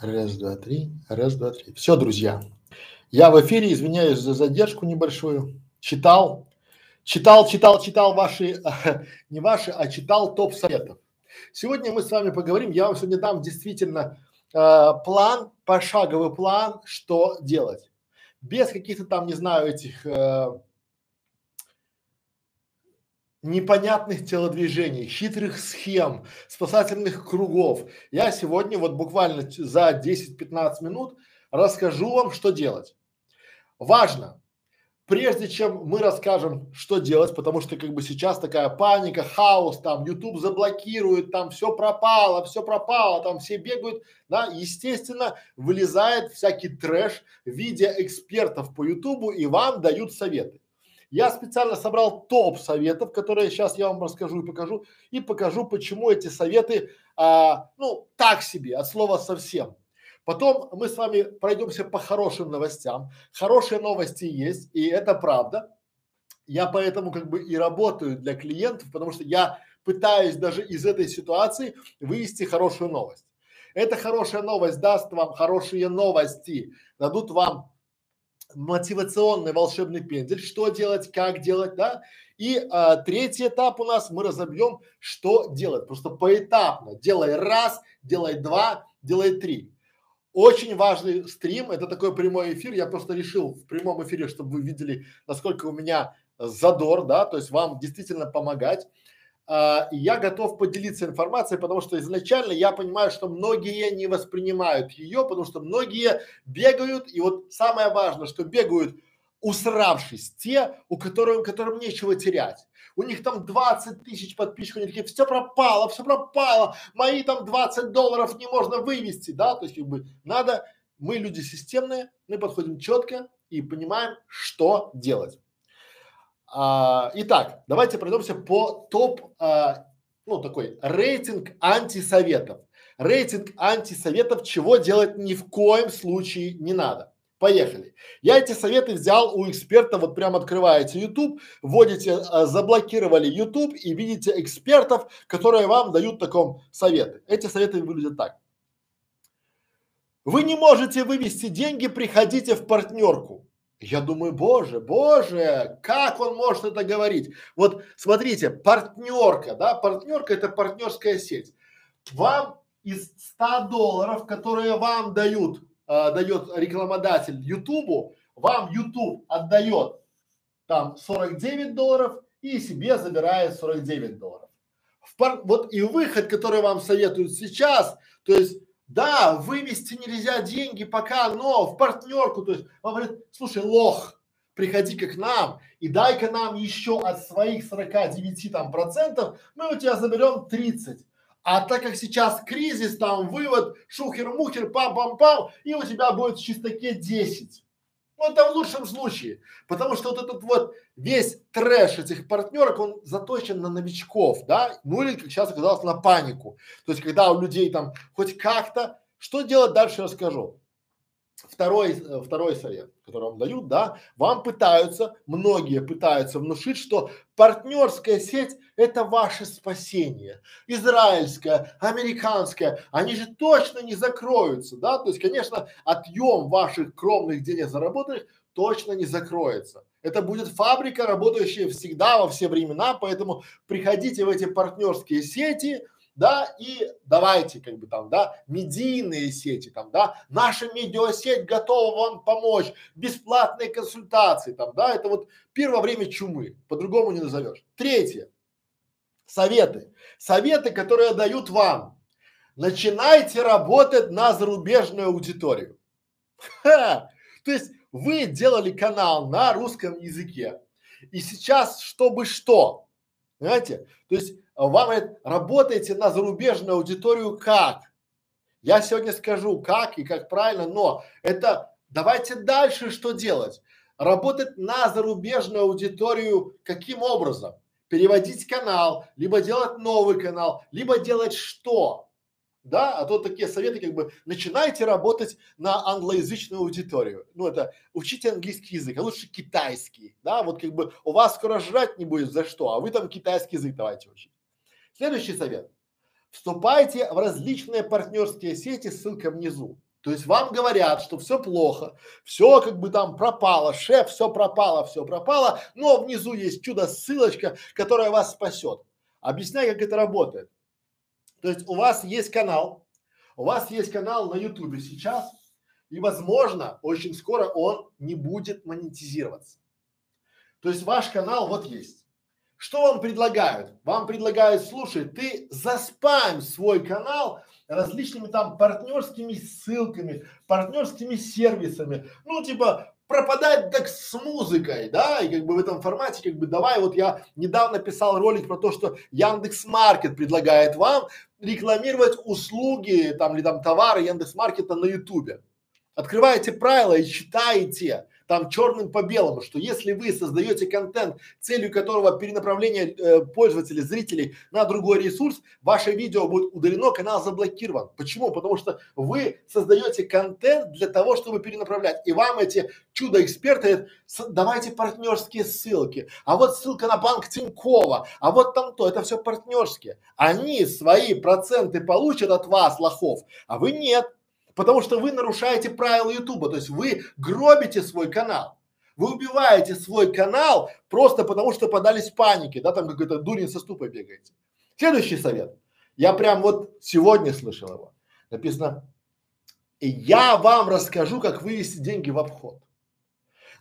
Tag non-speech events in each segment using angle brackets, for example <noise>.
Раз, два, три, раз, два, три. Все, друзья. Я в эфире, извиняюсь за задержку небольшую. Читал, читал, читал, читал ваши, <laughs> не ваши, а читал топ советов. Сегодня мы с вами поговорим, я вам сегодня дам действительно э, план, пошаговый план, что делать. Без каких-то там, не знаю, этих э, непонятных телодвижений, хитрых схем, спасательных кругов. Я сегодня вот буквально за 10-15 минут расскажу вам, что делать. Важно, прежде чем мы расскажем, что делать, потому что как бы сейчас такая паника, хаос, там YouTube заблокирует, там все пропало, все пропало, там все бегают, да, естественно, вылезает всякий трэш в виде экспертов по YouTube и вам дают советы. Я специально собрал топ советов, которые сейчас я вам расскажу и покажу, и покажу, почему эти советы, а, ну, так себе, от слова совсем. Потом мы с вами пройдемся по хорошим новостям. Хорошие новости есть, и это правда. Я поэтому как бы и работаю для клиентов, потому что я пытаюсь даже из этой ситуации вывести хорошую новость. Эта хорошая новость даст вам хорошие новости, дадут вам мотивационный волшебный пендель, что делать, как делать, да. И а, третий этап у нас мы разобьем, что делать. Просто поэтапно. Делай раз, делай два, делай три. Очень важный стрим, это такой прямой эфир. Я просто решил в прямом эфире, чтобы вы видели, насколько у меня задор, да, то есть вам действительно помогать а, я готов поделиться информацией, потому что изначально я понимаю, что многие не воспринимают ее, потому что многие бегают, и вот самое важное, что бегают усравшись, те, у которых, которым нечего терять. У них там 20 тысяч подписчиков, они такие, все пропало, все пропало, мои там 20 долларов не можно вывести, да, то есть как бы надо, мы люди системные, мы подходим четко и понимаем, что делать. А, итак, давайте пройдемся по топ, а, ну такой рейтинг антисоветов. Рейтинг антисоветов, чего делать ни в коем случае не надо. Поехали. Я эти советы взял у эксперта, вот прям открываете YouTube, вводите, а, заблокировали YouTube и видите экспертов, которые вам дают таком советы. Эти советы выглядят так. Вы не можете вывести деньги, приходите в партнерку. Я думаю, боже, боже, как он может это говорить? Вот смотрите, партнерка, да, партнерка это партнерская сеть. Вам из 100 долларов, которые вам дают, э, дает рекламодатель Ютубу, вам YouTube отдает там 49 долларов и себе забирает 49 долларов. В пар... Вот и выход, который вам советуют сейчас, то есть да, вывести нельзя деньги пока, но в партнерку, то есть он говорит, слушай, лох, приходи-ка к нам и дай-ка нам еще от своих 49 там процентов, мы у тебя заберем 30. А так как сейчас кризис, там вывод, шухер-мухер, пам-пам-пам, и у тебя будет в чистоке 10. Ну, это в лучшем случае. Потому что вот этот вот весь трэш этих партнерок, он заточен на новичков, да, ну или, как сейчас оказалось, на панику. То есть, когда у людей там хоть как-то, что делать дальше расскажу. Второй, э, второй совет, который вам дают, да, вам пытаются, многие пытаются внушить, что партнерская сеть – это ваше спасение. Израильская, американская, они же точно не закроются, да, то есть, конечно, отъем ваших кровных денег заработанных точно не закроется. Это будет фабрика, работающая всегда во все времена, поэтому приходите в эти партнерские сети, да, и давайте как бы там, да, медийные сети там, да, наша медиасеть готова вам помочь, бесплатные консультации там, да, это вот первое время чумы, по-другому не назовешь. Третье, советы, советы, которые дают вам, начинайте работать на зарубежную аудиторию. То есть вы делали канал на русском языке, и сейчас чтобы что, понимаете, то есть вам работаете на зарубежную аудиторию как? Я сегодня скажу как и как правильно, но это давайте дальше что делать? Работать на зарубежную аудиторию каким образом? Переводить канал, либо делать новый канал, либо делать что? Да, а то такие советы как бы начинайте работать на англоязычную аудиторию. Ну это учите английский язык, а лучше китайский, да, вот как бы у вас скоро жрать не будет за что, а вы там китайский язык давайте учить. Следующий совет. Вступайте в различные партнерские сети, ссылка внизу. То есть вам говорят, что все плохо, все как бы там пропало, шеф, все пропало, все пропало, но внизу есть чудо-ссылочка, которая вас спасет. Объясняю, как это работает. То есть у вас есть канал, у вас есть канал на ютубе сейчас, и возможно, очень скоро он не будет монетизироваться. То есть ваш канал вот есть. Что вам предлагают? Вам предлагают, слушай, ты заспам свой канал различными там партнерскими ссылками, партнерскими сервисами. Ну, типа, пропадать так с музыкой, да, и как бы в этом формате, как бы давай, вот я недавно писал ролик про то, что Яндекс Маркет предлагает вам рекламировать услуги там или там товары Яндекс Маркета на Ютубе. Открываете правила и читаете там черным по белому, что если вы создаете контент, целью которого перенаправление э, пользователей, зрителей на другой ресурс, ваше видео будет удалено, канал заблокирован. Почему? Потому что вы создаете контент для того, чтобы перенаправлять. И вам эти чудо-эксперты давайте партнерские ссылки. А вот ссылка на банк Тинькова, а вот там то, это все партнерские. Они свои проценты получат от вас, лохов, а вы нет. Потому что вы нарушаете правила Ютуба, то есть вы гробите свой канал. Вы убиваете свой канал просто потому, что подались панике, да, там какой-то дурень со ступой бегаете. Следующий совет. Я прям вот сегодня слышал его. Написано, я вам расскажу, как вывести деньги в обход.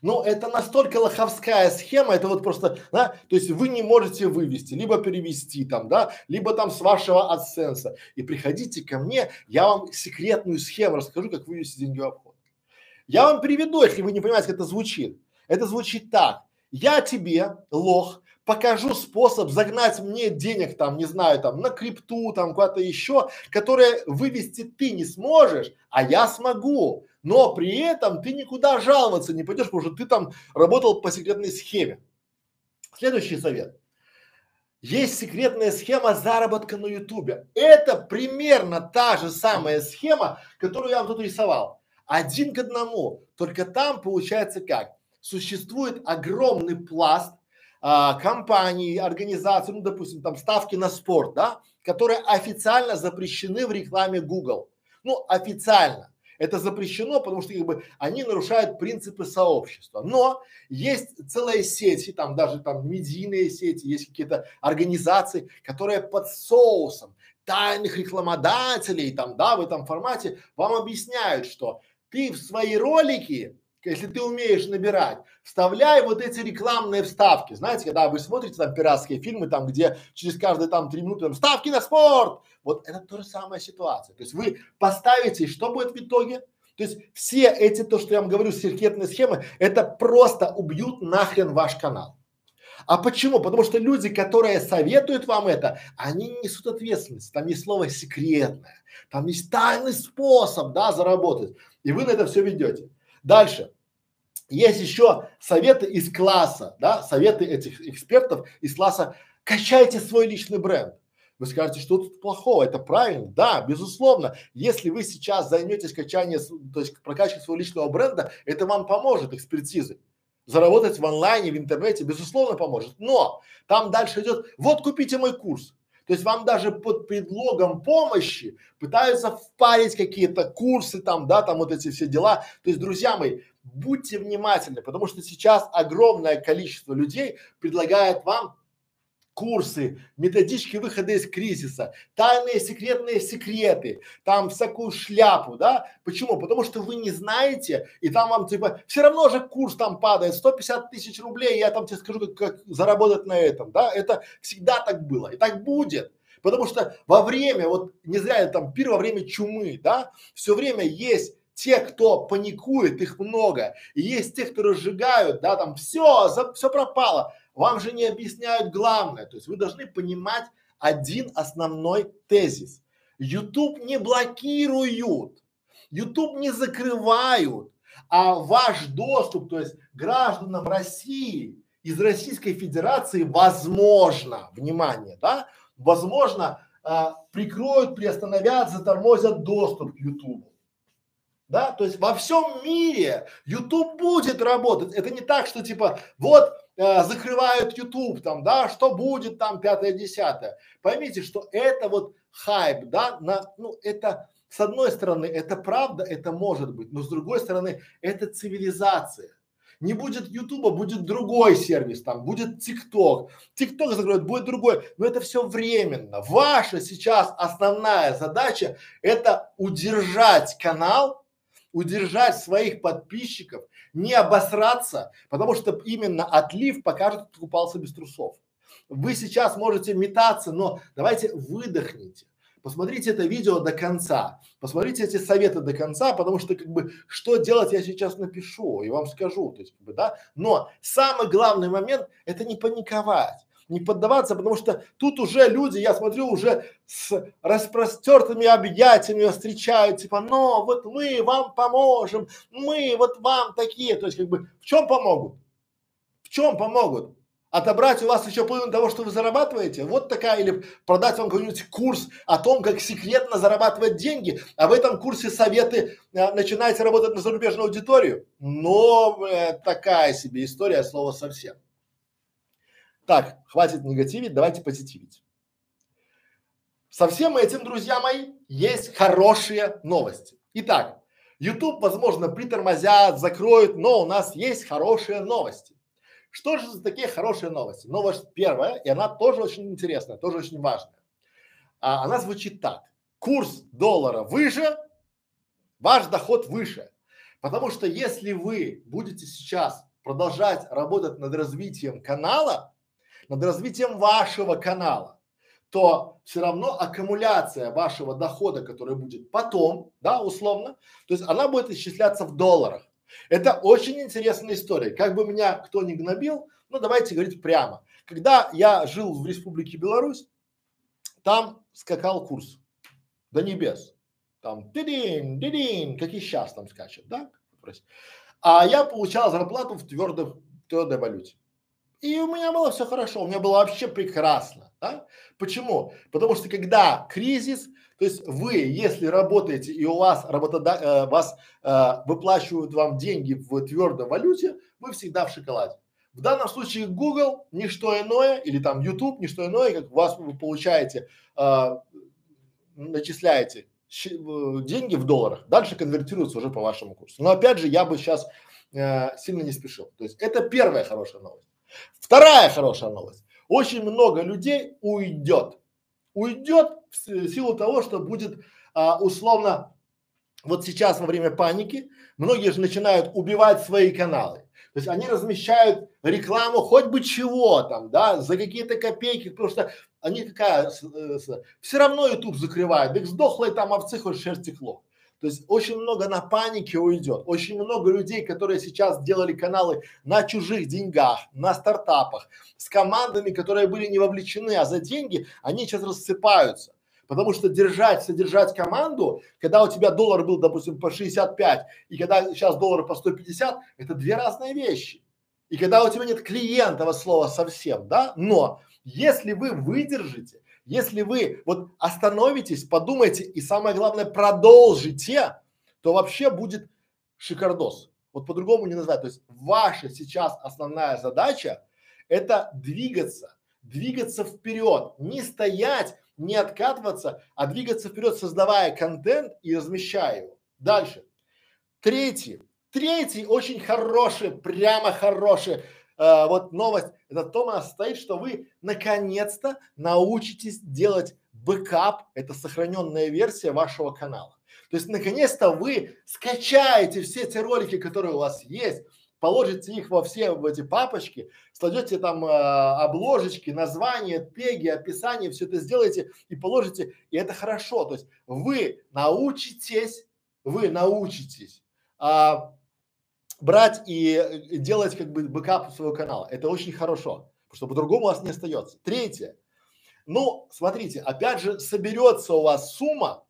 Но это настолько лоховская схема, это вот просто, да, то есть вы не можете вывести, либо перевести там, да, либо там с вашего AdSense. И приходите ко мне, я вам секретную схему расскажу, как вывести деньги в обход. Я вам приведу, если вы не понимаете, как это звучит. Это звучит так. Я тебе, лох, покажу способ загнать мне денег там, не знаю, там, на крипту, там, куда-то еще, которое вывести ты не сможешь, а я смогу но при этом ты никуда жаловаться не пойдешь, потому что ты там работал по секретной схеме. Следующий совет. Есть секретная схема заработка на ютубе. Это примерно та же самая схема, которую я вам тут рисовал. Один к одному. Только там получается как? Существует огромный пласт а, компаний, организаций, ну, допустим, там ставки на спорт, да, которые официально запрещены в рекламе Google. Ну, официально. Это запрещено, потому что как бы они нарушают принципы сообщества. Но есть целая сеть, там даже там медийные сети, есть какие-то организации, которые под соусом тайных рекламодателей там, да, в этом формате вам объясняют, что ты в свои ролики если ты умеешь набирать, вставляй вот эти рекламные вставки. Знаете, когда вы смотрите там пиратские фильмы, там, где через каждые там три минуты там ставки на спорт, вот это то же самая ситуация. То есть вы поставите, и что будет в итоге? То есть все эти, то, что я вам говорю, секретные схемы, это просто убьют нахрен ваш канал. А почему? Потому что люди, которые советуют вам это, они не несут ответственность. Там есть слово секретное, там есть тайный способ, да, заработать. И вы на это все ведете. Дальше. Есть еще советы из класса, да, советы этих экспертов из класса. Качайте свой личный бренд. Вы скажете, что тут плохого? Это правильно? Да, безусловно. Если вы сейчас займетесь качанием, то есть прокачкой своего личного бренда, это вам поможет экспертизы. Заработать в онлайне, в интернете, безусловно, поможет. Но там дальше идет, вот купите мой курс. То есть вам даже под предлогом помощи пытаются впарить какие-то курсы там, да, там вот эти все дела. То есть, друзья мои, будьте внимательны, потому что сейчас огромное количество людей предлагает вам курсы, методички выхода из кризиса, тайные секретные секреты, там всякую шляпу, да? Почему? Потому что вы не знаете, и там вам типа, все равно же курс там падает, 150 тысяч рублей, я там тебе скажу, как, как заработать на этом, да? Это всегда так было и так будет. Потому что во время, вот не зря там пир во время чумы, да, все время есть те, кто паникует, их много, и есть те, кто разжигают, да, там все, за, все пропало. Вам же не объясняют главное. То есть вы должны понимать один основной тезис. YouTube не блокируют, YouTube не закрывают, а ваш доступ, то есть гражданам России из Российской Федерации возможно, внимание, да, возможно, а, прикроют, приостановят, затормозят доступ к YouTube. Да, то есть во всем мире YouTube будет работать. Это не так, что типа вот э, закрывают YouTube там, да, что будет там пятое, десятое. Поймите, что это вот хайп, да, на, ну это С одной стороны, это правда, это может быть, но с другой стороны, это цивилизация. Не будет Ютуба, будет другой сервис, там будет ТикТок. ТикТок закроют, будет другой. Но это все временно. Ваша сейчас основная задача это удержать канал, удержать своих подписчиков, не обосраться, потому что именно отлив покажет, кто купался без трусов. Вы сейчас можете метаться, но давайте выдохните. Посмотрите это видео до конца, посмотрите эти советы до конца, потому что как бы что делать я сейчас напишу и вам скажу, то есть как бы да. Но самый главный момент это не паниковать, не поддаваться, потому что тут уже люди, я смотрю, уже с распростертыми объятиями встречают, типа, но вот мы вам поможем, мы вот вам такие, то есть как бы в чем помогут? В чем помогут? отобрать у вас еще половину того, что вы зарабатываете, вот такая, или продать вам какой-нибудь курс о том, как секретно зарабатывать деньги, а в этом курсе советы а, начинаете работать на зарубежную аудиторию. Но э, такая себе история, слово совсем. Так, хватит негативить, давайте позитивить. Со всем этим, друзья мои, есть хорошие новости. Итак, YouTube, возможно, притормозят, закроют, но у нас есть хорошие новости. Что же за такие хорошие новости? Новость первая, и она тоже очень интересная, тоже очень важная. А, она звучит так. Курс доллара выше, ваш доход выше. Потому что если вы будете сейчас продолжать работать над развитием канала, над развитием вашего канала, то все равно аккумуляция вашего дохода, который будет потом, да, условно, то есть она будет исчисляться в долларах. Это очень интересная история. Как бы меня кто ни гнобил, ну давайте говорить прямо. Когда я жил в Республике Беларусь, там скакал курс до небес. Там дидин, дидин, как и сейчас там скачет, да? А я получал зарплату в твердой, твердой валюте. И у меня было все хорошо, у меня было вообще прекрасно, да? Почему? Потому что когда кризис, то есть вы, если работаете и у вас работода, э, вас э, выплачивают вам деньги в твердой валюте, вы всегда в шоколаде. В данном случае Google не что иное или там YouTube не что иное, как вас вы получаете, э, начисляете э, деньги в долларах, дальше конвертируются уже по вашему курсу. Но опять же, я бы сейчас э, сильно не спешил. То есть это первая хорошая новость. Вторая хорошая новость. Очень много людей уйдет уйдет в силу того, что будет а, условно вот сейчас во время паники многие же начинают убивать свои каналы. То есть они размещают рекламу хоть бы чего там, да, за какие-то копейки, потому что они какая, э, с, все равно YouTube закрывают, так сдохлой там овцы хоть шерсти клок. То есть очень много на панике уйдет. Очень много людей, которые сейчас делали каналы на чужих деньгах, на стартапах, с командами, которые были не вовлечены, а за деньги, они сейчас рассыпаются. Потому что держать, содержать команду, когда у тебя доллар был, допустим, по 65, и когда сейчас доллар по 150, это две разные вещи. И когда у тебя нет клиентов слова совсем, да, но если вы выдержите, если вы вот остановитесь, подумайте и самое главное продолжите, то вообще будет шикардос. Вот по-другому не назвать. То есть ваша сейчас основная задача это двигаться, двигаться вперед, не стоять, не откатываться, а двигаться вперед, создавая контент и размещая его. Дальше. Третий. Третий очень хороший, прямо хороший э, вот новость, это то у нас стоит, что вы наконец-то научитесь делать бэкап, это сохраненная версия вашего канала. То есть наконец-то вы скачаете все эти ролики, которые у вас есть, положите их во все в эти папочки, складете там э, обложечки, название, теги, описание, все это сделаете и положите, и это хорошо. То есть вы научитесь, вы научитесь а, брать и делать как бы бэкап своего канала. Это очень хорошо, потому что по-другому у вас не остается. Третье. Ну, смотрите, опять же, соберется у вас сумма,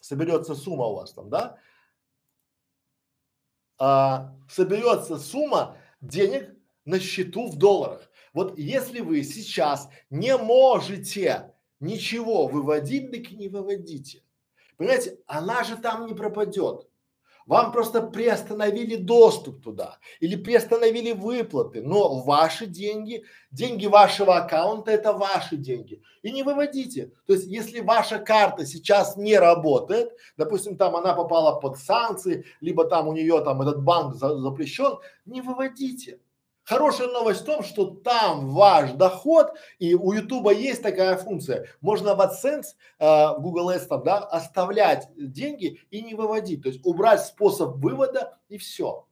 соберется сумма у вас там, да, а, соберется сумма денег на счету в долларах. Вот если вы сейчас не можете ничего выводить, так и не выводите. Понимаете, она же там не пропадет Вам просто приостановили доступ туда или приостановили выплаты, но ваши деньги, деньги вашего аккаунта это ваши деньги. И не выводите. То есть, если ваша карта сейчас не работает, допустим, там она попала под санкции, либо там у нее там этот банк за, запрещен, не выводите. Хорошая новость в том, что там ваш доход, и у Ютуба есть такая функция. Можно в AdSense, э, в Google Ads там, да, оставлять деньги и не выводить. То есть убрать способ вывода и все.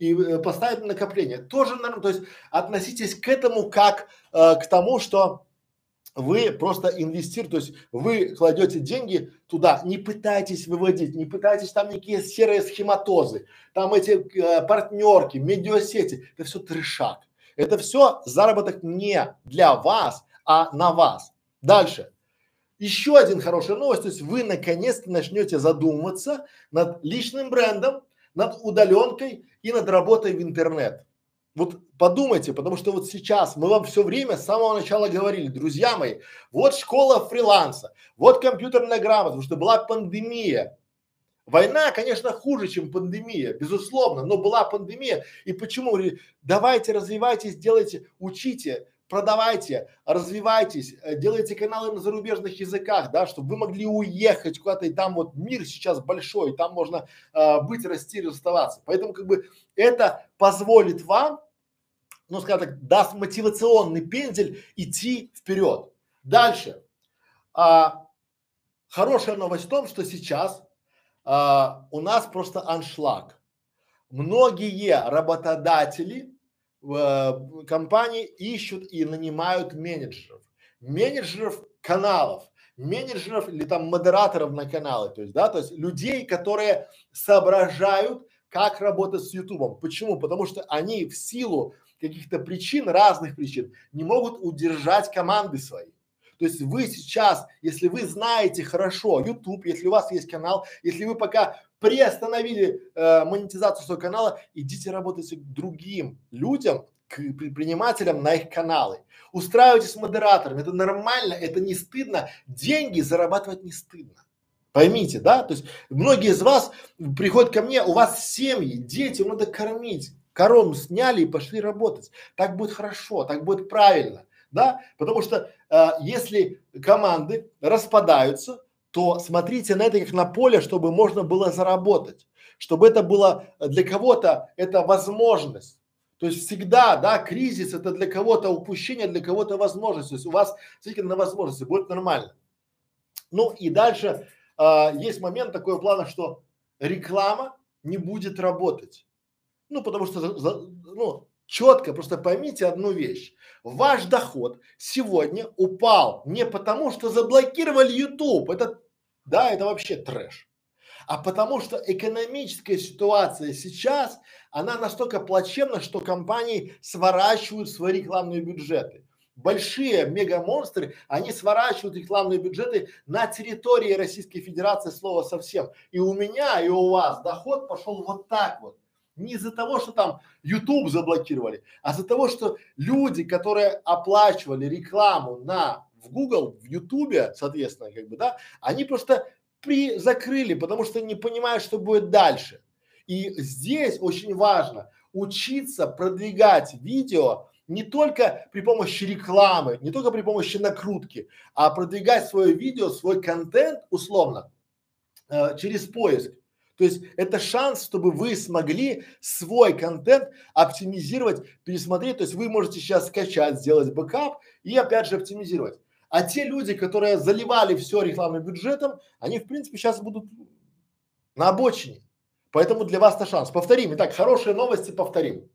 И э, поставить накопление. Тоже нормально. То есть относитесь к этому как э, к тому, что вы просто инвестируете, то есть вы кладете деньги туда, не пытайтесь выводить, не пытайтесь там никакие серые схематозы, там эти э, партнерки, медиасети, это все трешак. Это все заработок не для вас, а на вас. Дальше. Еще один хорошая новость, то есть вы наконец-то начнете задумываться над личным брендом, над удаленкой и над работой в интернет. Вот подумайте, потому что вот сейчас мы вам все время с самого начала говорили, друзья мои, вот школа фриланса, вот компьютерная грамота, потому что была пандемия. Война, конечно, хуже, чем пандемия, безусловно, но была пандемия. И почему? Давайте, развивайтесь, делайте, учите, продавайте, развивайтесь, э, делайте каналы на зарубежных языках, да, чтобы вы могли уехать куда-то, и там вот мир сейчас большой, там можно э, быть, расти, расставаться. Поэтому как бы это позволит вам, ну скажем так, даст мотивационный пендель идти вперед. Дальше. А, хорошая новость в том, что сейчас а, у нас просто аншлаг. Многие работодатели в компании ищут и нанимают менеджеров, менеджеров каналов, менеджеров или там модераторов на каналы, то есть, да, то есть людей, которые соображают, как работать с Ютубом. Почему? Потому что они в силу каких-то причин, разных причин, не могут удержать команды свои. То есть вы сейчас, если вы знаете хорошо YouTube, если у вас есть канал, если вы пока приостановили э, монетизацию своего канала, идите работайте к другим людям, к предпринимателям на их каналы. Устраивайтесь модераторами, это нормально, это не стыдно, деньги зарабатывать не стыдно. Поймите, да? То есть многие из вас приходят ко мне, у вас семьи, дети, надо кормить. Корону сняли и пошли работать. Так будет хорошо, так будет правильно да, потому что э, если команды распадаются, то смотрите на это как на поле, чтобы можно было заработать, чтобы это было для кого-то это возможность. То есть всегда, да, кризис это для кого-то упущение, для кого-то возможность. То есть у вас на возможности, будет нормально. Ну и дальше э, есть момент такой плана, что реклама не будет работать. Ну, потому что, за, за, ну, четко, просто поймите одну вещь. Ваш доход сегодня упал не потому, что заблокировали YouTube, это, да, это вообще трэш, а потому что экономическая ситуация сейчас, она настолько плачевна, что компании сворачивают свои рекламные бюджеты. Большие мегамонстры, они сворачивают рекламные бюджеты на территории Российской Федерации слова совсем. И у меня, и у вас доход пошел вот так вот. Не из-за того, что там YouTube заблокировали, а из-за того, что люди, которые оплачивали рекламу на в Google, в YouTube, соответственно, как бы, да, они просто при закрыли, потому что не понимают, что будет дальше. И здесь очень важно учиться продвигать видео не только при помощи рекламы, не только при помощи накрутки, а продвигать свое видео, свой контент условно э, через поиск. То есть это шанс, чтобы вы смогли свой контент оптимизировать, пересмотреть. То есть вы можете сейчас скачать, сделать бэкап и опять же оптимизировать. А те люди, которые заливали все рекламным бюджетом, они в принципе сейчас будут на обочине. Поэтому для вас это шанс. Повторим. Итак, хорошие новости повторим.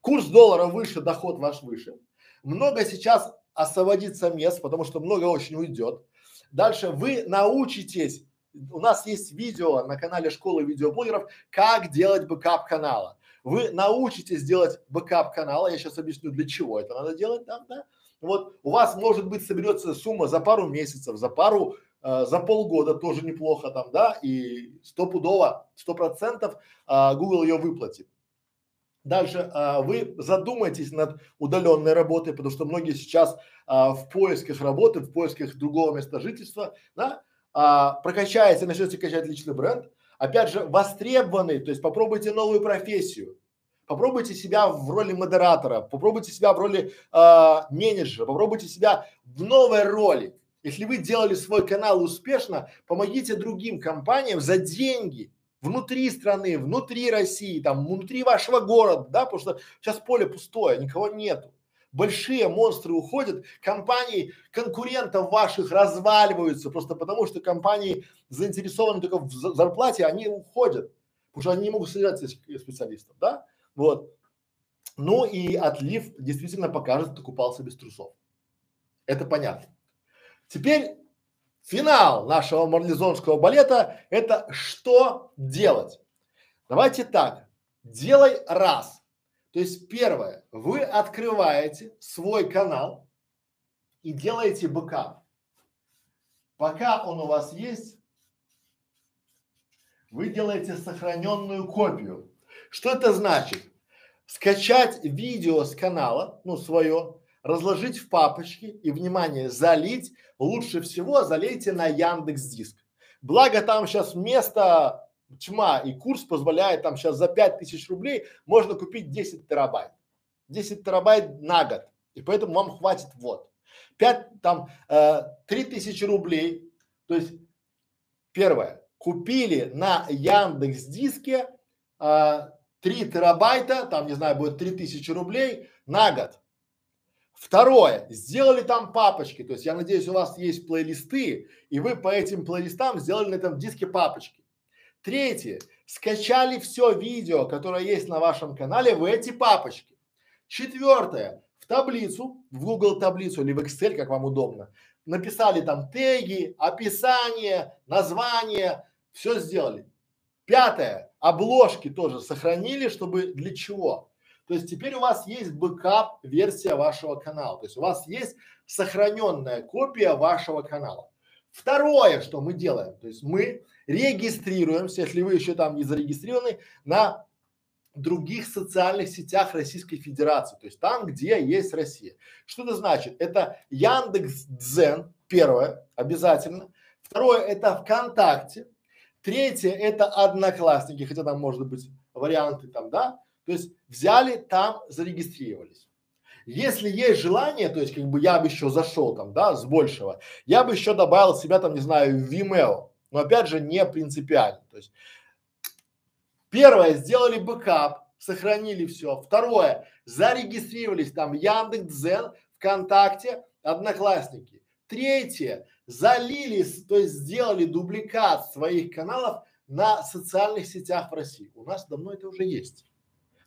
Курс доллара выше, доход ваш выше. Много сейчас освободится мест, потому что много очень уйдет. Дальше вы научитесь у нас есть видео на канале школы видеоблогеров, как делать бэкап канала. Вы научитесь делать бэкап канала, я сейчас объясню, для чего это надо делать там, да? Вот у вас может быть соберется сумма за пару месяцев, за пару, э, за полгода тоже неплохо там, да, и стопудово, сто процентов э, Google ее выплатит. Дальше а, вы задумайтесь над удаленной работой, потому что многие сейчас а, в поисках работы, в поисках другого места жительства, да, а, прокачаете, начнете качать личный бренд, опять же, востребованный, то есть попробуйте новую профессию, попробуйте себя в роли модератора, попробуйте себя в роли э, менеджера, попробуйте себя в новой роли. Если вы делали свой канал успешно, помогите другим компаниям за деньги внутри страны, внутри России, там, внутри вашего города, да, потому что сейчас поле пустое, никого нету. Большие монстры уходят, компании конкурентов ваших разваливаются просто потому, что компании заинтересованы только в зарплате, они уходят, потому что они не могут содержать специалистов, да, вот. Ну и отлив действительно покажет, кто купался без трусов. Это понятно. Теперь финал нашего марлезонского балета – это что делать? Давайте так, делай раз. То есть первое, вы открываете свой канал и делаете бэкап. Пока он у вас есть, вы делаете сохраненную копию. Что это значит? Скачать видео с канала, ну свое, разложить в папочки и, внимание, залить, лучше всего залейте на Яндекс Диск. Благо там сейчас место тьма и курс позволяет там сейчас за 5000 рублей можно купить 10 терабайт. 10 терабайт на год. И поэтому вам хватит вот. 5, там, э, 3000 рублей. То есть, первое, купили на Яндекс Диске э, 3 терабайта, там, не знаю, будет 3000 рублей на год. Второе, сделали там папочки, то есть я надеюсь, у вас есть плейлисты, и вы по этим плейлистам сделали на этом диске папочки. Третье, скачали все видео, которое есть на вашем канале в эти папочки. Четвертое, в таблицу, в Google таблицу или в Excel, как вам удобно, написали там теги, описание, название, все сделали. Пятое, обложки тоже сохранили, чтобы для чего? То есть теперь у вас есть бэкап версия вашего канала, то есть у вас есть сохраненная копия вашего канала. Второе, что мы делаем, то есть мы регистрируемся, если вы еще там не зарегистрированы, на других социальных сетях Российской Федерации, то есть там, где есть Россия. Что это значит? Это Яндекс Дзен, первое, обязательно. Второе, это ВКонтакте. Третье, это Одноклассники, хотя там может быть варианты там, да. То есть взяли там, зарегистрировались. Если есть желание, то есть как бы я бы еще зашел там, да, с большего, я бы еще добавил себя там, не знаю, в Vimeo, но опять же не принципиально. То есть первое, сделали бэкап, сохранили все. Второе, зарегистрировались там Яндекс.Дзен, ВКонтакте, Одноклассники. Третье, залили, то есть сделали дубликат своих каналов на социальных сетях в России. У нас давно это уже есть.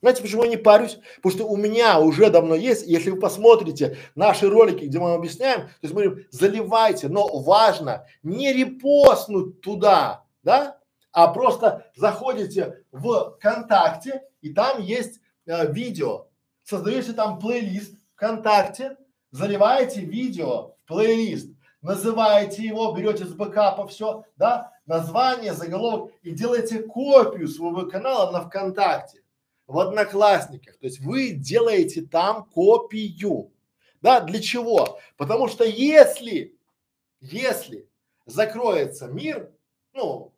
Знаете, почему я не парюсь? Потому что у меня уже давно есть, если вы посмотрите наши ролики, где мы объясняем, то есть мы говорим, заливайте, но важно не репостнуть туда, да, а просто заходите в ВКонтакте, и там есть э, видео, создаете там плейлист ВКонтакте, заливаете видео в плейлист, называете его, берете с бэкапа все, да, название, заголовок и делаете копию своего канала на ВКонтакте в Одноклассниках. То есть вы делаете там копию. Да, для чего? Потому что если, если закроется мир, ну,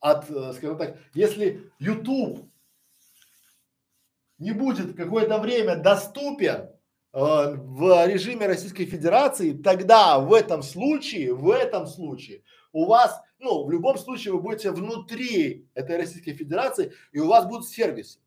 от, э, скажем так, если YouTube не будет какое-то время доступен э, в режиме Российской Федерации, тогда в этом случае, в этом случае у вас, ну, в любом случае вы будете внутри этой Российской Федерации и у вас будут сервисы.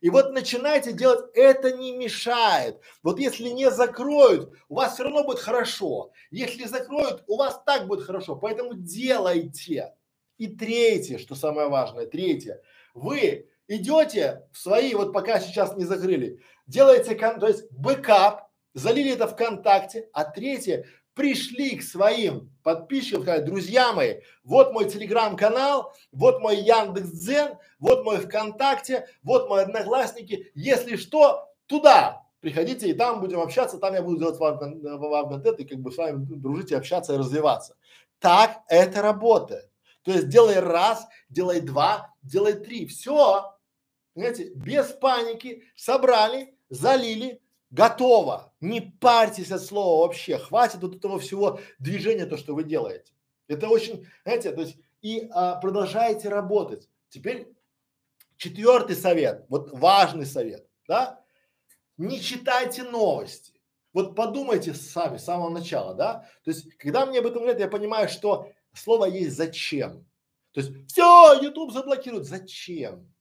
И вот начинайте делать, это не мешает. Вот если не закроют, у вас все равно будет хорошо. Если закроют, у вас так будет хорошо. Поэтому делайте. И третье, что самое важное, третье, вы идете в свои, вот пока сейчас не закрыли, делаете, то есть бэкап, залили это ВКонтакте, а третье, пришли к своим подписчикам, сказать, друзья мои, вот мой телеграм-канал, вот мой Яндекс.Дзен, вот мой ВКонтакте, вот мои одноклассники, если что, туда приходите и там будем общаться, там я буду делать вам, вам контент и как бы с вами дружить и общаться и развиваться. Так это работает. То есть делай раз, делай два, делай три, все, понимаете, без паники. Собрали, залили, Готово. Не парьтесь от слова вообще. Хватит вот этого всего движения, то, что вы делаете. Это очень, знаете, то есть и а, продолжайте работать. Теперь четвертый совет, вот важный совет, да? Не читайте новости. Вот подумайте сами с самого начала, да? То есть, когда мне об этом говорят, я понимаю, что слово есть зачем. То есть, все, YouTube заблокируют. Зачем?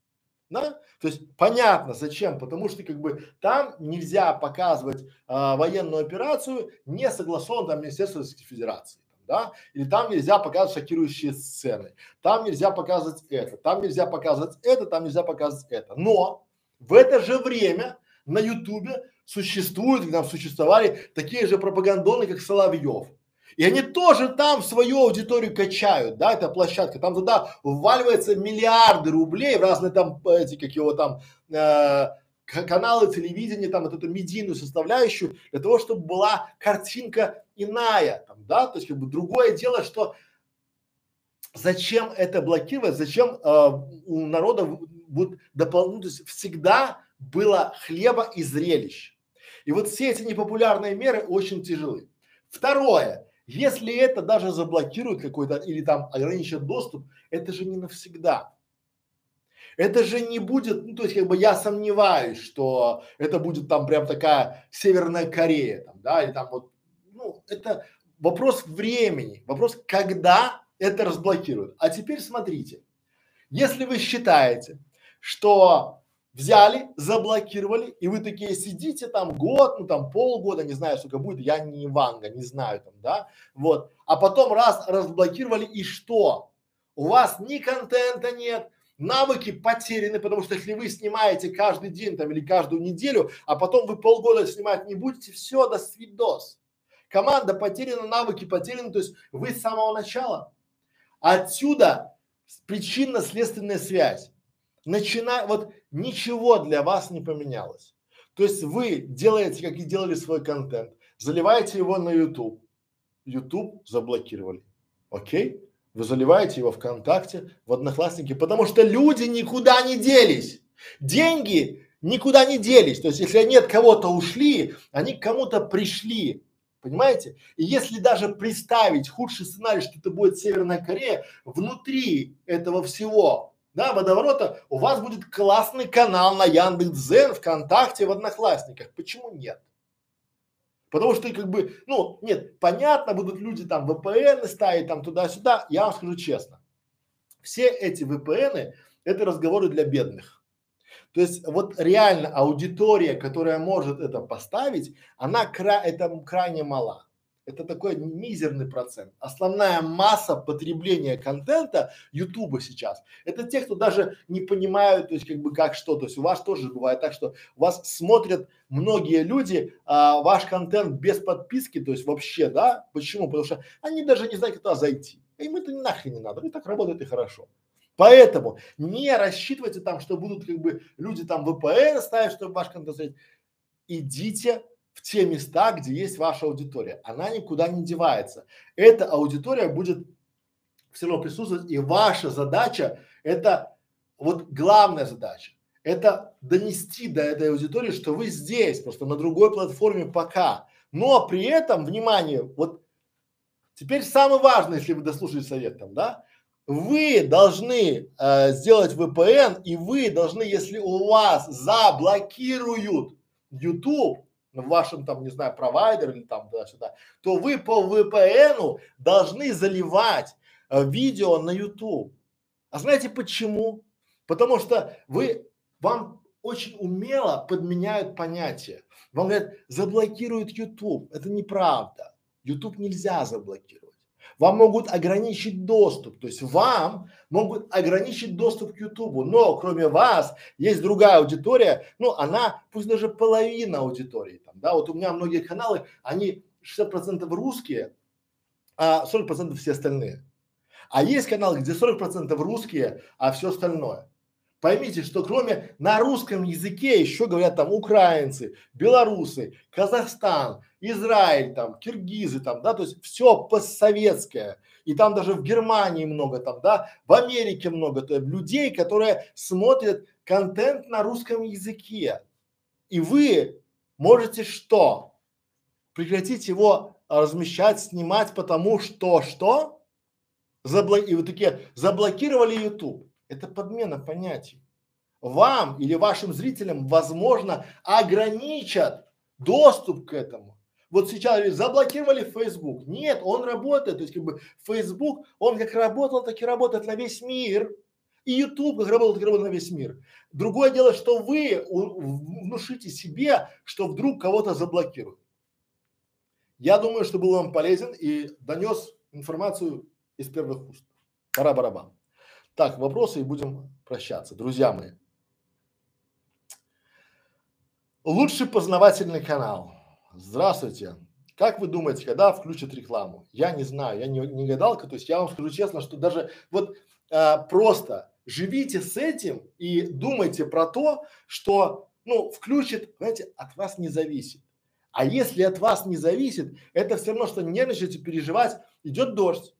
Да? То есть понятно зачем, потому что как бы там нельзя показывать а, военную операцию не согласованно там Министерство Российской Федерации, да, или там нельзя показывать шокирующие сцены, там нельзя показывать это, там нельзя показывать это, там нельзя показывать это. Но в это же время на Ютубе существуют, там существовали такие же пропагандоны, как Соловьев. И они тоже там свою аудиторию качают, да, это площадка, там туда вваливается миллиарды рублей в разные там эти, как его там, э, каналы телевидения, там вот эту медийную составляющую, для того, чтобы была картинка иная, там, да, то есть как бы другое дело, что зачем это блокировать, зачем э, у народа будет дополнительно, то есть всегда было хлеба и зрелищ. И вот все эти непопулярные меры очень тяжелы. Второе, если это даже заблокирует какой-то или там ограничит доступ, это же не навсегда. Это же не будет, ну то есть как бы я сомневаюсь, что это будет там прям такая Северная Корея там, да, или там вот, ну это вопрос времени, вопрос, когда это разблокируют. А теперь смотрите, если вы считаете, что взяли, заблокировали, и вы такие сидите там год, ну там полгода, не знаю, сколько будет, я не Ванга, не знаю там, да, вот, а потом раз разблокировали и что? У вас ни контента нет, навыки потеряны, потому что если вы снимаете каждый день там или каждую неделю, а потом вы полгода снимать не будете, все, до свидос. Команда потеряна, навыки потеряны, то есть вы с самого начала. Отсюда причинно-следственная связь начиная, вот ничего для вас не поменялось. То есть вы делаете, как и делали свой контент, заливаете его на YouTube, YouTube заблокировали, окей? Вы заливаете его ВКонтакте, в Одноклассники, потому что люди никуда не делись. Деньги никуда не делись. То есть, если они от кого-то ушли, они к кому-то пришли. Понимаете? И если даже представить худший сценарий, что это будет Северная Корея, внутри этого всего да, водоворота, у вас будет классный канал на Яндекс.Дзен, ВКонтакте, в Одноклассниках. Почему нет? Потому что как бы, ну, нет, понятно, будут люди там VPN ставить там туда-сюда. Я вам скажу честно, все эти VPN это разговоры для бедных. То есть вот реально аудитория, которая может это поставить, она кра это крайне мала. Это такой мизерный процент. Основная масса потребления контента Ютуба сейчас это те, кто даже не понимают, то есть как бы как что. То есть у вас тоже бывает так, что вас смотрят многие люди а, ваш контент без подписки, то есть вообще, да? Почему? Потому что они даже не знают, куда зайти. Им это нахрен не надо. И так работает и хорошо. Поэтому не рассчитывайте там, что будут как бы люди там VPN ставить, чтобы ваш контент смотреть. Идите в те места, где есть ваша аудитория. Она никуда не девается. Эта аудитория будет все равно присутствовать, и ваша задача это вот главная задача это донести до этой аудитории, что вы здесь, просто на другой платформе пока. Но при этом, внимание, вот теперь самое важное, если вы дослушали совет там, да, вы должны э, сделать VPN, и вы должны, если у вас заблокируют YouTube, вашем там, не знаю, провайдере или там туда-сюда, то вы по VPN должны заливать э, видео на YouTube. А знаете почему? Потому что вы, вам очень умело подменяют понятия. Вам говорят, заблокируют YouTube. Это неправда. YouTube нельзя заблокировать. Вам могут ограничить доступ, то есть вам могут ограничить доступ к Ютубу, но кроме вас есть другая аудитория, ну она, пусть даже половина аудитории там, да, вот у меня многие каналы, они 60% русские, а 40% все остальные. А есть каналы, где 40% русские, а все остальное. Поймите, что кроме на русском языке еще говорят там украинцы, белорусы, Казахстан, Израиль там, киргизы там, да, то есть все постсоветское. И там даже в Германии много там, да, в Америке много то есть людей, которые смотрят контент на русском языке. И вы можете что? Прекратить его размещать, снимать, потому что что? Забло... И вы такие заблокировали YouTube. Это подмена понятий. Вам или вашим зрителям, возможно, ограничат доступ к этому. Вот сейчас заблокировали Facebook. Нет, он работает. То есть как бы Facebook, он как работал, так и работает на весь мир. И YouTube как работал, так и работает на весь мир. Другое дело, что вы внушите себе, что вдруг кого-то заблокируют. Я думаю, что был вам полезен и донес информацию из первых уст. Пора барабан. Так, вопросы и будем прощаться. Друзья мои, лучший познавательный канал. Здравствуйте. Как вы думаете, когда включат рекламу? Я не знаю, я не, не гадалка, то есть я вам скажу честно, что даже вот а, просто живите с этим и думайте про то, что, ну, включит, знаете, от вас не зависит. А если от вас не зависит, это все равно, что нервничать переживать, идет дождь.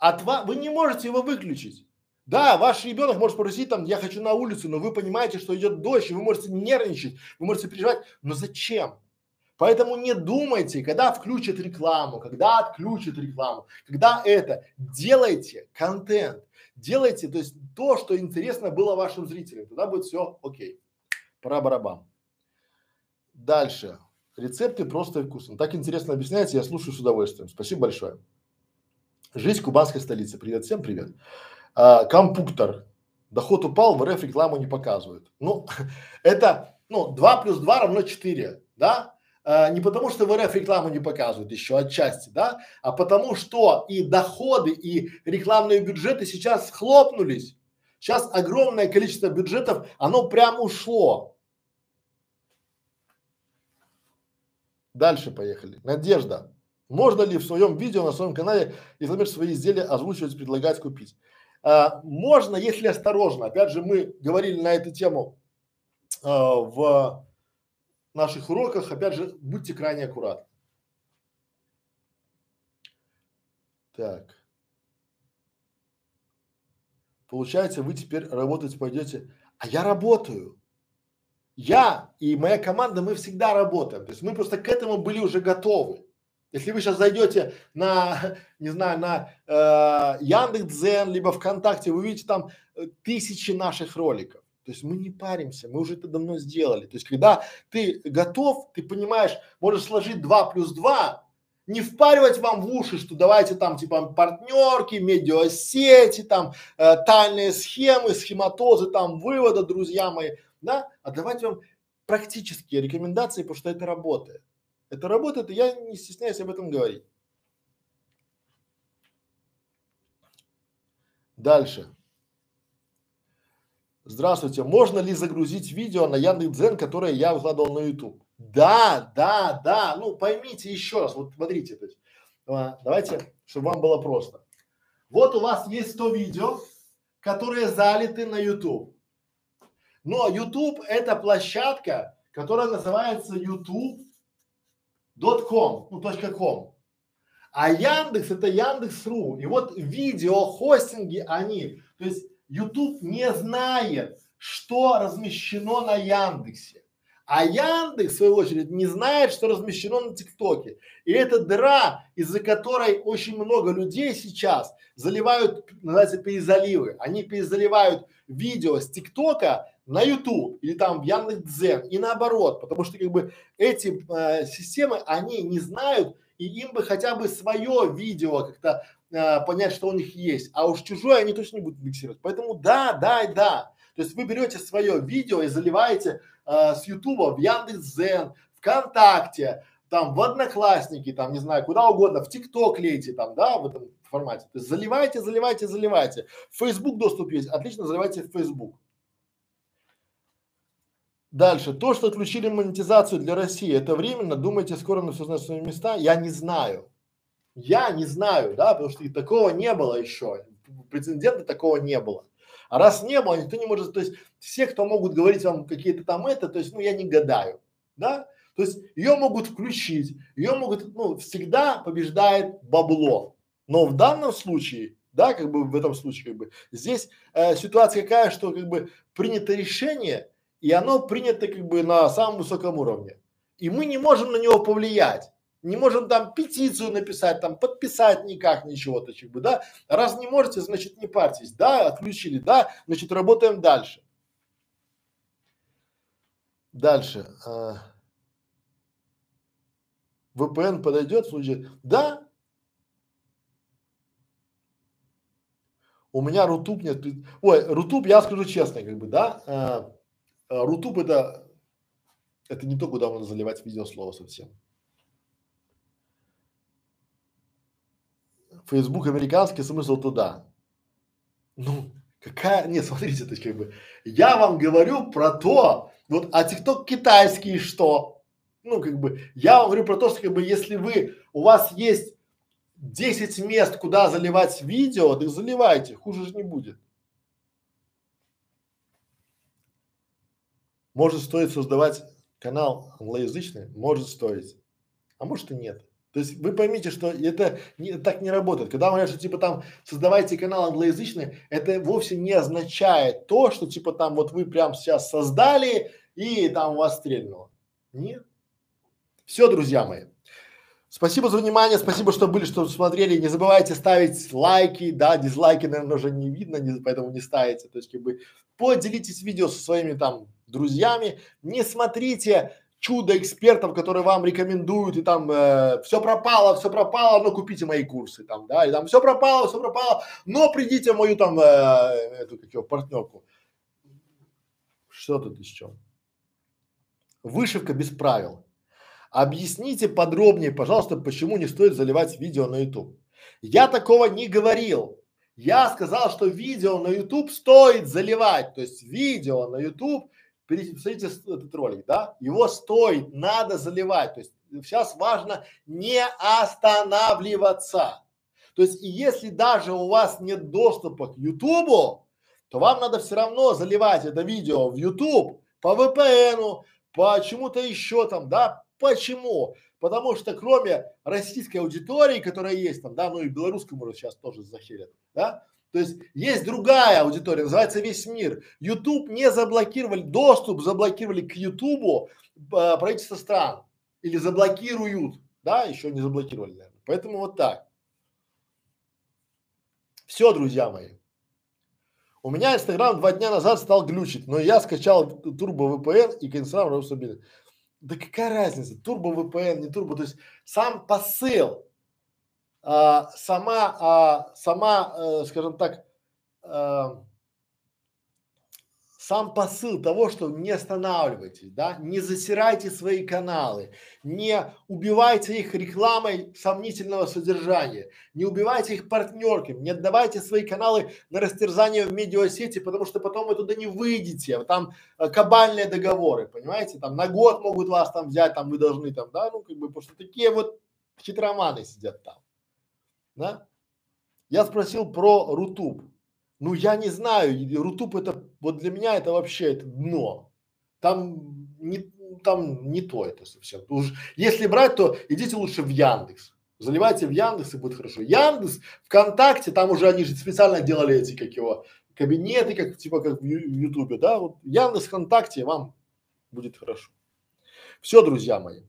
От вас, вы не можете его выключить. Да, ваш ребенок может попросить там, я хочу на улицу, но вы понимаете, что идет дождь, и вы можете нервничать, вы можете переживать, но зачем? Поэтому не думайте, когда включат рекламу, когда отключат рекламу, когда это, делайте контент, делайте, то есть то, что интересно было вашим зрителям, тогда будет все окей. Пора барабан. Дальше. Рецепты просто и вкусно. Так интересно объясняете, я слушаю с удовольствием. Спасибо большое. Жизнь кубанской столицы. Привет всем, привет. А, компуктор. Доход упал, в РФ рекламу не показывают. Ну, <laughs> это, ну, 2 плюс 2 равно 4, да? А, не потому, что в РФ рекламу не показывают еще отчасти, да, а потому что и доходы, и рекламные бюджеты сейчас схлопнулись. Сейчас огромное количество бюджетов, оно прям ушло. Дальше поехали. Надежда. Можно ли в своем видео на своем канале рекламировать свои изделия, озвучивать, предлагать купить? А, можно, если осторожно. Опять же, мы говорили на эту тему а, в наших уроках. Опять же, будьте крайне аккуратны. Так. Получается, вы теперь работать пойдете. А я работаю я и моя команда, мы всегда работаем. То есть мы просто к этому были уже готовы. Если вы сейчас зайдете на, <laughs> не знаю, на э, Яндекс.Дзен, либо ВКонтакте, вы увидите там э, тысячи наших роликов. То есть мы не паримся, мы уже это давно сделали. То есть когда ты готов, ты понимаешь, можешь сложить 2 плюс 2, не впаривать вам в уши, что давайте там типа партнерки, медиасети, там э, тайные схемы, схематозы, там вывода, друзья мои да, а давать вам практические рекомендации, потому что это работает. Это работает, и я не стесняюсь об этом говорить. Дальше. Здравствуйте. Можно ли загрузить видео на Яндекс.Дзен, которое я выкладывал на YouTube? Да, да, да. Ну, поймите еще раз. Вот смотрите, то есть, а, давайте, чтобы вам было просто. Вот у вас есть 100 видео, которые залиты на YouTube. Но YouTube это площадка, которая называется youtube.com, ну, .com. А Яндекс это Яндекс.ру. И вот видеохостинги они, то есть YouTube не знает, что размещено на Яндексе. А Яндекс, в свою очередь, не знает, что размещено на ТикТоке. И это дыра, из-за которой очень много людей сейчас заливают, называется, перезаливы. Они перезаливают видео с ТикТока на YouTube или там в Яндекс.Дзен и наоборот, потому что как бы эти э, системы, они не знают и им бы хотя бы свое видео как-то э, понять, что у них есть, а уж чужое они точно не будут миксировать. Поэтому да, да да. То есть вы берете свое видео и заливаете э, с Ютуба в Яндекс.Дзен, ВКонтакте, там в Одноклассники, там не знаю, куда угодно, в ТикТок лейте там, да, в этом формате. То есть заливайте, заливайте, заливайте. В Facebook доступ есть, отлично заливайте в Facebook. Дальше. То, что отключили монетизацию для России, это временно? Думаете, скоро на все на свои места? Я не знаю. Я не знаю, да, потому что и такого не было еще. Прецедента такого не было. А раз не было, никто не может, то есть все, кто могут говорить вам какие-то там это, то есть, ну, я не гадаю, да. То есть ее могут включить, ее могут, ну, всегда побеждает бабло. Но в данном случае, да, как бы в этом случае, как бы, здесь э, ситуация какая, что как бы принято решение, и оно принято как бы на самом высоком уровне. И мы не можем на него повлиять. Не можем там петицию написать, там подписать никак, ничего, то как бы, да. Раз не можете, значит не парьтесь, да, отключили, да, значит работаем дальше. Дальше. А, VPN подойдет в случае? Да. У меня Рутуб нет. Ой, Рутуб, я скажу честно, как бы, да. А, Рутуб это это не то, куда можно заливать видео слово совсем. Facebook американский смысл туда. Ну, какая, нет, <laughs> смотрите, то есть как бы, я вам говорю про то, вот, а TikTok китайский что? Ну, как бы, я вам говорю про то, что как бы, если вы, у вас есть 10 мест, куда заливать видео, так заливайте, хуже же не будет. Может стоит создавать канал англоязычный, может стоить, а может и нет. То есть вы поймите, что это не, так не работает. Когда говорят, что типа там создавайте канал англоязычный, это вовсе не означает то, что типа там вот вы прям сейчас создали и там у вас стрельнуло. Нет. Все, друзья мои. Спасибо за внимание, спасибо, что были, что смотрели. Не забывайте ставить лайки, да, дизлайки, наверное, уже не видно, не, поэтому не ставите. То есть, как бы, поделитесь видео со своими там друзьями. Не смотрите чудо экспертов, которые вам рекомендуют, и там э, все пропало, все пропало, но купите мои курсы там, да, и там все пропало, все пропало, но придите в мою там э, эту как его партнерку. Что тут еще? Вышивка без правил. Объясните подробнее, пожалуйста, почему не стоит заливать видео на YouTube. Я такого не говорил. Я сказал, что видео на YouTube стоит заливать. То есть видео на YouTube посмотрите этот ролик, да, его стоит, надо заливать, то есть сейчас важно не останавливаться. То есть и если даже у вас нет доступа к Ютубу, то вам надо все равно заливать это видео в YouTube по VPN, по чему-то еще там, да, почему? Потому что кроме российской аудитории, которая есть там, да, ну и белорусскому сейчас тоже захерят, да, то есть есть другая аудитория, называется весь мир. YouTube не заблокировали, доступ заблокировали к YouTube э, правительство стран. Или заблокируют, да, еще не заблокировали, наверное. Поэтому вот так. Все, друзья мои. У меня Инстаграм два дня назад стал глючить, но я скачал Turbo VPN и к Инстаграму Да какая разница, Turbo VPN, не Turbo, то есть сам посыл а, сама, а, сама, э, скажем так, э, сам посыл того, что не останавливайтесь, да, не засирайте свои каналы, не убивайте их рекламой сомнительного содержания, не убивайте их партнерками, не отдавайте свои каналы на растерзание в медиасети, потому что потом вы туда не выйдете, там э, кабальные договоры, понимаете, там на год могут вас там взять, там вы должны там, да, ну как бы, потому что такие вот хитроманы сидят там да? Я спросил про Рутуб. Ну, я не знаю, Рутуб это, вот для меня это вообще это дно. Там не, там не то это совсем. Уж если брать, то идите лучше в Яндекс. Заливайте в Яндекс и будет хорошо. Яндекс, ВКонтакте, там уже они же специально делали эти, как его, кабинеты, как типа как в Ютубе, да, вот Яндекс, ВКонтакте, вам будет хорошо. Все, друзья мои.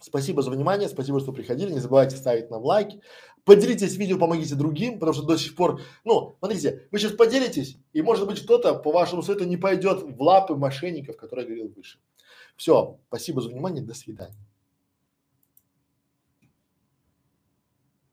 Спасибо за внимание, спасибо, что приходили. Не забывайте ставить нам лайки. Поделитесь видео, помогите другим, потому что до сих пор, ну, смотрите, вы сейчас поделитесь, и может быть кто-то по вашему совету не пойдет в лапы мошенников, которые я говорил выше. Все, спасибо за внимание, до свидания.